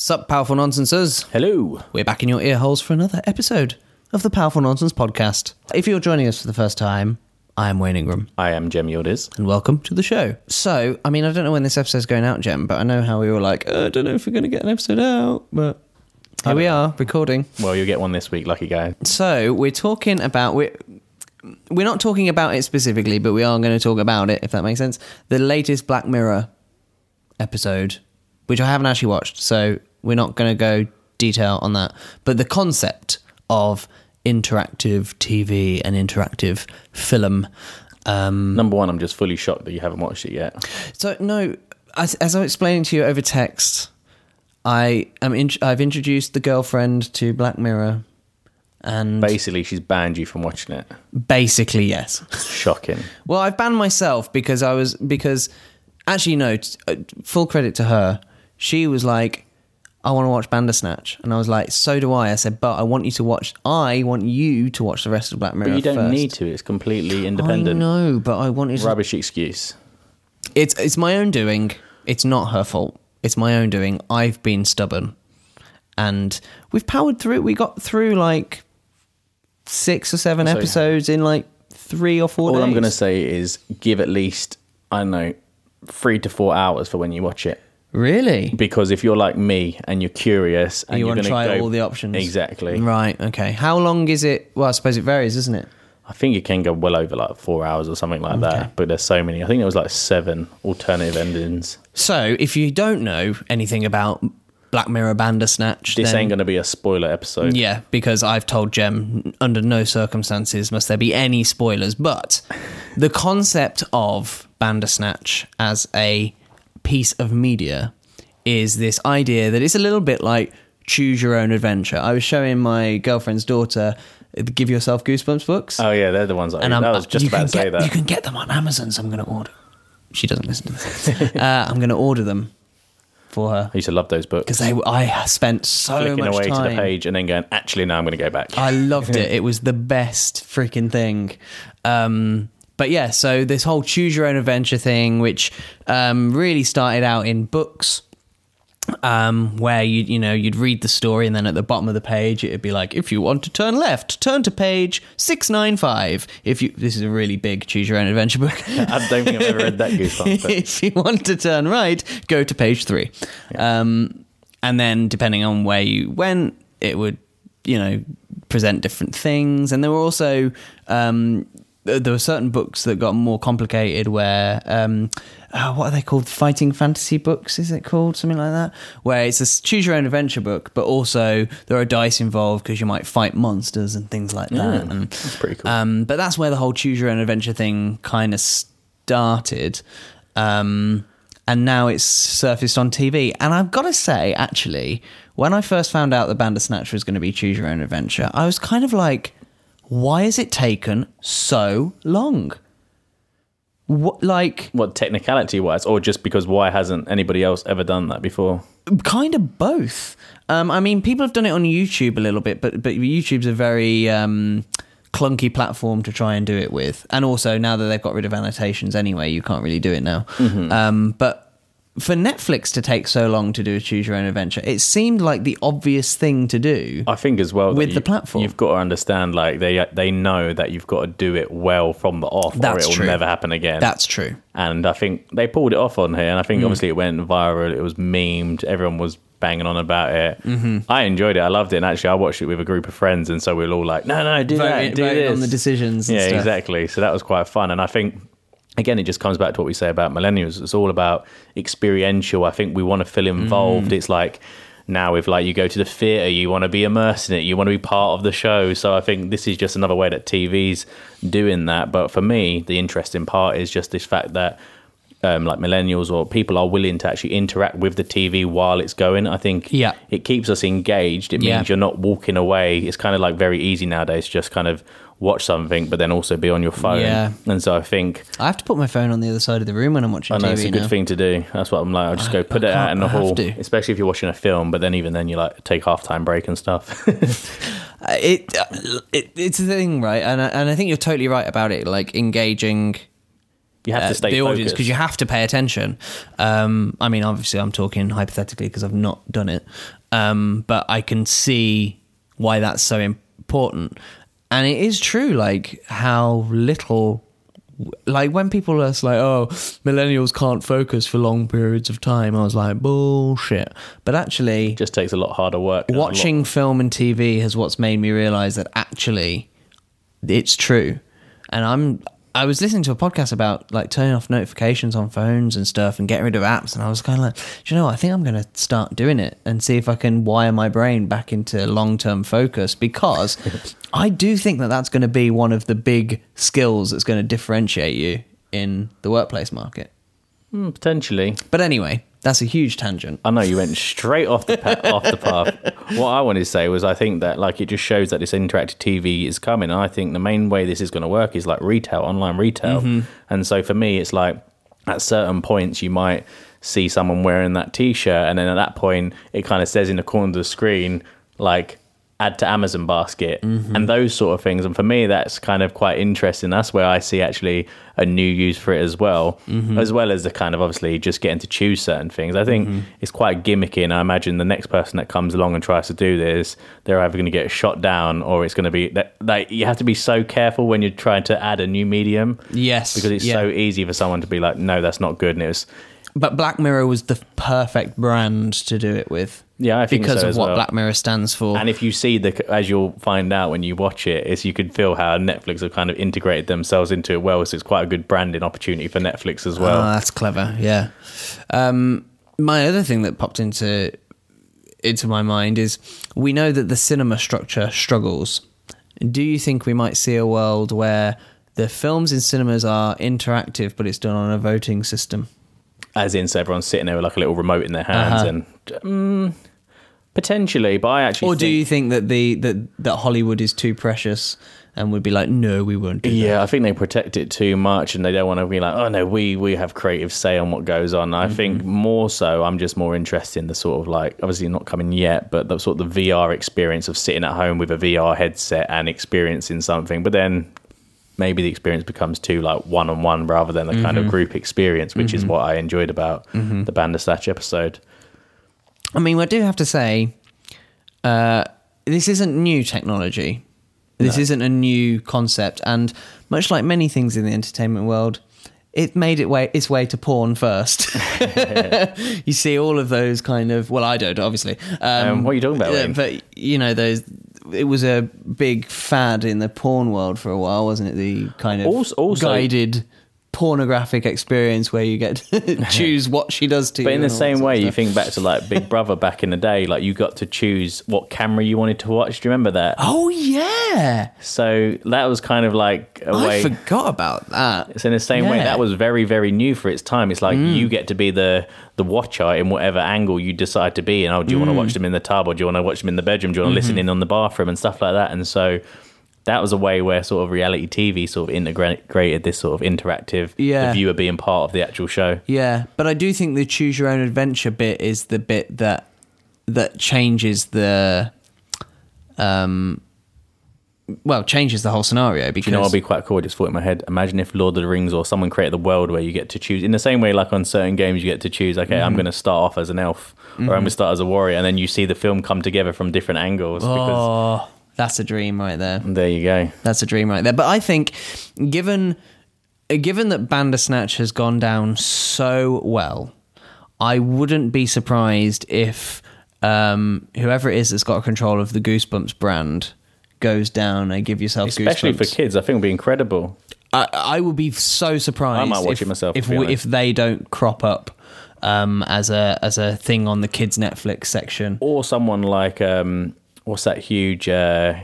Sup, powerful nonsenses. Hello. We're back in your ear holes for another episode of the Powerful Nonsense Podcast. If you're joining us for the first time, I am Wayne Ingram, I am Jem Yildiz. and welcome to the show. So, I mean, I don't know when this episode's going out, Jem, but I know how we were like, "Uh, I don't know if we're going to get an episode out, but here we are recording. Well, you'll get one this week, lucky guy. So, we're talking about we're we're not talking about it specifically, but we are going to talk about it if that makes sense. The latest Black Mirror episode, which I haven't actually watched, so we're not going to go detail on that. But the concept of interactive TV and interactive film. Um, Number one, I'm just fully shocked that you haven't watched it yet. so no, as, as I'm explaining to you over text, I am in, I've introduced the girlfriend to Black Mirror, and Basically, she's banned you from watching it. basically yes. Shocking. Well, I've banned myself because I was because actually no, t- uh, full credit to her. She was like, "I want to watch Bandersnatch," and I was like, "So do I." I said, "But I want you to watch. I want you to watch the rest of Black Mirror." But you don't first." need to. It's completely I independent. know, but I wanted. To, Rubbish excuse. it's it's my own doing. It's not her fault. It's my own doing. I've been stubborn, and we've powered through. We got through like six or seven So- episodes in like three or four All days. I'm going to say is give at least, I don't know, three to four hours for when you watch it. Really. Because if you're like me and you're curious and you want going to try all the options. Exactly. Right. Okay. How long is it? Well, I suppose it varies, isn't it? I think it can go well over like four hours or something like that. But there's so many. I think there was like seven alternative endings. So, if you don't know anything about Black Mirror Bandersnatch, This then ain't going to be a spoiler episode. yeah, because I've told Jem under no circumstances must there be any spoilers. But the concept of Bandersnatch as a piece of media is this idea that it's a little bit like choose your own adventure. I was showing my girlfriend's daughter the Give Yourself Goosebumps books. Oh yeah, they're the ones. I, and I'm, was just about to say get, that. You can get them on Amazon, so I'm going to order. She doesn't listen to this. uh, I'm going to order them for her I used to love those books. because they. I spent so Flicking much away time. to the page and then going, actually, now I'm going to go back. I loved it. It was the best freaking thing. Um, but yeah, so this whole choose your own adventure thing, which um, really started out in books. Um, where you you know you'd read the story and then at the bottom of the page it'd be like if you want to turn left turn to page 695 if you this is a really big choose your own adventure book I don't think I've ever read that Goosebumps. But if you want to turn right, go to page three. Um, and then, depending on where you went, it would, you know, present different things. And there were also um, there were certain books that got more complicated. Where um, uh, what are they called? Fighting fantasy books? Is it called something like that? Where it's a choose your own adventure book, but also there are dice involved because you might fight monsters and things like that. Mm, and that's pretty cool. um, but that's where the whole choose your own adventure thing kind of started. Um, and now it's surfaced on TV. And I've got to say, actually, when I first found out that Bandersnatch was going to be choose your own adventure, I was kind of like, why has it taken so long? What, like, what technicality wise, or just because why hasn't anybody else ever done that before? kind of both. Um, I mean, people have done it on YouTube a little bit, but but YouTube's a very um, clunky platform to try and do it with. And also, now that they've got rid of annotations anyway, you can't really do it now. Um, but for Netflix to take so long to do a choose your own adventure, it seemed like the obvious thing to do. I think as well With the you- platform. you've got to understand like they they know that you've got to do it well from the off, That's or it will never happen again. That's true. and I think they pulled it off on here, and I Mm. think obviously it went viral. It was memed. Everyone was banging on about it. Mm-hmm. I enjoyed it. I loved it. And actually, I watched it with a group of friends, and so we were all like, "No, no, do Voting, that, do this." on the decisions. And yeah, stuff. exactly. So that was quite fun, and I think again, it just comes back to what we say about millennials. It's all about experiential. I think we want to feel involved. Mm. It's like now if like you go to the theater, you want to be immersed in it. You want to be part of the show. So I think this is just another way that TV's doing that. But for me, the interesting part is just this fact that. Um, like millennials or people are willing to actually interact with the TV while it's going. I think Yeah. it keeps us engaged. It means Yeah. you're not walking away. It's kind of like very easy nowadays, just kind of watch something, but then also be on your phone. Yeah. And so I think I have to put my phone on the other side of the room when I'm watching I know TV it's a good now. thing to do. That's what I'm like. I'll just go put I it out in the I hall, to. especially if you're watching a film. But then even then, you like take half time break and stuff. Uh, it, uh, it it's a thing, right? And I, and I think you're totally right about it. Like engaging You have to stay the audience because you have to pay attention. Um, I mean, obviously, I'm talking hypothetically because I've not done it, um, but I can see why that's so important. And it is true, like how little, like when people are like, "Oh, millennials can't focus for long periods of time," I was like, "Bullshit." But actually, just takes a lot harder work. watching film and TV has what's made me realize that actually it's true. And I'm I was listening to a podcast about like turning off notifications on phones and stuff and getting rid of apps and I was kind of like, Do you know what? I think I'm going to start doing it and see if I can wire my brain back into long-term focus because I do think that that's going to be one of the big skills that's going to differentiate you in the workplace market. Hmm, potentially. But anyway, that's a huge tangent. I know you went straight off the pa- off the path. What I wanted to say was, I think that like it just shows that this interactive TV is coming, and I think the main way this is going to work is like retail, online retail. Mm-hmm. And so for me, it's like at certain points you might see someone wearing that T-shirt, and then at that point it kind of says in the corner of the screen like add to Amazon basket mm-hmm. and those sort of things. And for me, that's kind of quite interesting. That's where I see actually a new use for it as well, mm-hmm. as well as the kind of obviously just getting to choose certain things. I think mm-hmm. it's quite gimmicky, and I imagine the next person that comes along and tries to do this, they're either going to get shot down or it's going to be that like you have to be so careful when you're trying to add a new medium Yes. because it's yeah. so easy for someone to be like, no, that's not good, and it was. But Black Mirror was the perfect brand to do it with. Yeah, I think because so of what well. Black Mirror stands for. And if you see the, as you'll find out when you watch it, is you can feel how Netflix have kind of integrated themselves into it well. So it's quite a good branding opportunity for Netflix as well. oh, that's clever. Yeah. Um, my other thing that popped into into my mind is we know that the cinema structure struggles. Do you think we might see a world where the films in cinemas are interactive, but it's done on a voting system? as in, so everyone's sitting there with like a little remote in their hands, Uh-huh. and mm, potentially, but I actually Or do you think that the that that Hollywood is too precious and would be like, no, we won't do that? Yeah, I think they protect it too much, and they don't want to be like, oh no, we we have creative say on what goes on. I think Mm-hmm. more so, I'm just more interested in the sort of like, obviously not coming yet, but the sort of the VR experience of sitting at home with a VR headset and experiencing something. But then maybe the experience becomes too like one on one rather than the kind Mm-hmm. of group experience, which is what I enjoyed about the Bandersnatch episode. I mean, I do have to say, uh, this isn't new technology. This isn't a new concept, and much like many things in the entertainment world, it made it way its way to porn first. you see all of those kind of well, I don't obviously. Um, Um, what are you talking about, uh, but you know those. It was a big fad in the porn world for a while, wasn't it? The kind of Also- also- guided pornographic experience where you get to choose what she does to you. But in the and same way, you think back to like Big Brother back in the day, like you got to choose what camera you wanted to watch. Do you remember that? Oh yeah, So that was kind of like a I way. I forgot about that. So in the same way, that was very, very new for its time. It's like you mm. get to be the the watcher in whatever angle you decide to be in. Oh, do you want to mm. watch them in the tub or do you want to watch them in the bedroom? Do you want to listen mm-hmm. in on the bathroom and stuff like that? And so that was a way where sort of reality TV sort of integrated this sort of interactive, Yeah. the viewer being part of the actual show. Yeah, but I do think the choose your own adventure bit is the bit that that changes the um well changes the whole scenario because Do you know would be quite cool? I just thought in my head. Imagine if Lord of the Rings or someone created the world where you get to choose in the same way, like on certain games, you get to choose. Okay, Mm-hmm. I'm going to start off as an elf, or I'm going to start as a warrior, and then you see the film come together from different angles. Because oh that's a dream right there. there you go. That's a dream right there. But I think given given that Bandersnatch has gone down so well, I wouldn't be surprised if um, whoever it is that's got control of the Goosebumps brand goes down and give yourself Especially for kids, I think it'd be incredible. I, I would be so surprised. I might watch if, it myself, if if they don't crop up um, as a as a thing on the kids Netflix section. Or someone like um, what's that huge uh,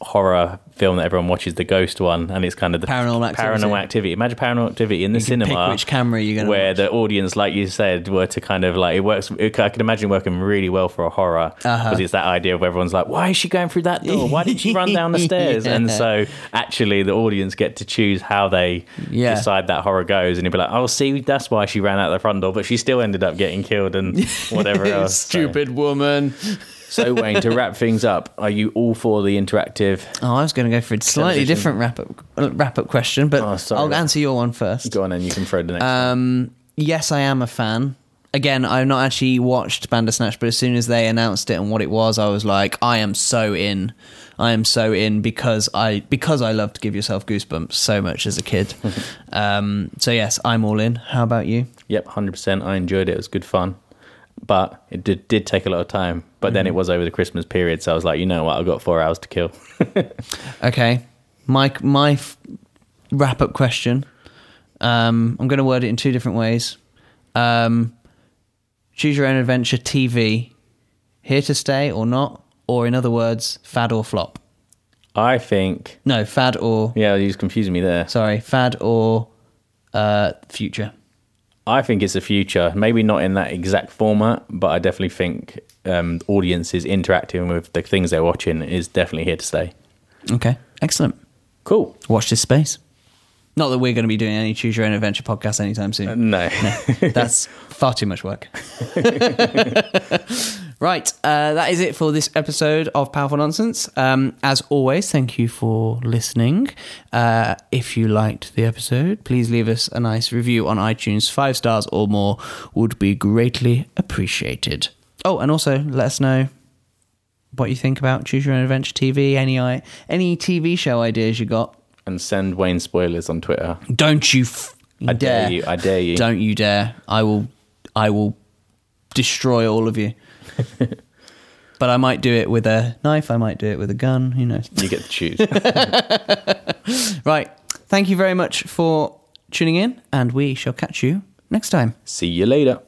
horror film that everyone watches, the Ghost one, and it's kind of the Paranormal Activity. Paranormal activity. Imagine paranormal activity in the You cinema. which camera you're gonna Where watch. the audience, like you said, were to kind of like it works. It, I can imagine working really well for a horror because Uh-huh. it's that idea of everyone's like, why is she going through that door? Why did she run down the stairs? And so actually, the audience get to choose how they Yeah. decide that horror goes, and you'd be like, oh, see, that's why she ran out the front door, but she still ended up getting killed and whatever else. So- Stupid woman. So Wayne, to wrap things up, are you all for the interactive? Oh, I was going to go for a slightly different wrap up wrap up question, but Oh. I'll answer your one first. Go on, and you can throw the next. one. Um, yes, I am a fan. Again, I've not actually watched Bandersnatch, but as soon as they announced it and what it was, I was like, I am so in. I am so in because I because I loved Give Yourself Goosebumps so much as a kid. um, so yes, I'm all in. How about you? Yep, hundred percent. I enjoyed it. It was good fun, but it did did take a lot of time. But then it was over the Christmas period, so I was like, you know what, I've got four hours to kill. Okay, my my f- wrap up question. Um, I'm going to word it in two different ways. Um, choose your own adventure TV, here to stay or not, or in other words, fad or flop. I think, No, fad or yeah, you was confusing me there. sorry, fad or uh, future. I think it's the future. Maybe not in that exact format, but I definitely think um, audiences interacting with the things they're watching is definitely here to stay. Okay, excellent. Cool. Watch this space. Not that we're going to be doing any choose your own adventure podcast anytime soon. No. That's far too much work. right, uh, that is it for this episode of Powerful Nonsense. Um, as always, thank you for listening. Uh, if you liked the episode, please leave us a nice review on iTunes. Five stars or more would be greatly appreciated. Oh, and also let us know what you think about Choose Your Own Adventure TV. Any i- any TV show ideas you got? and send Wayne spoilers on Twitter. Don't you f- I dare you. I dare you. Don't you dare. I will I will destroy all of you. but I might do it with a knife, I might do it with a gun, who knows. You get to choose. Right. Thank you very much for tuning in and we shall catch you next time. See you later.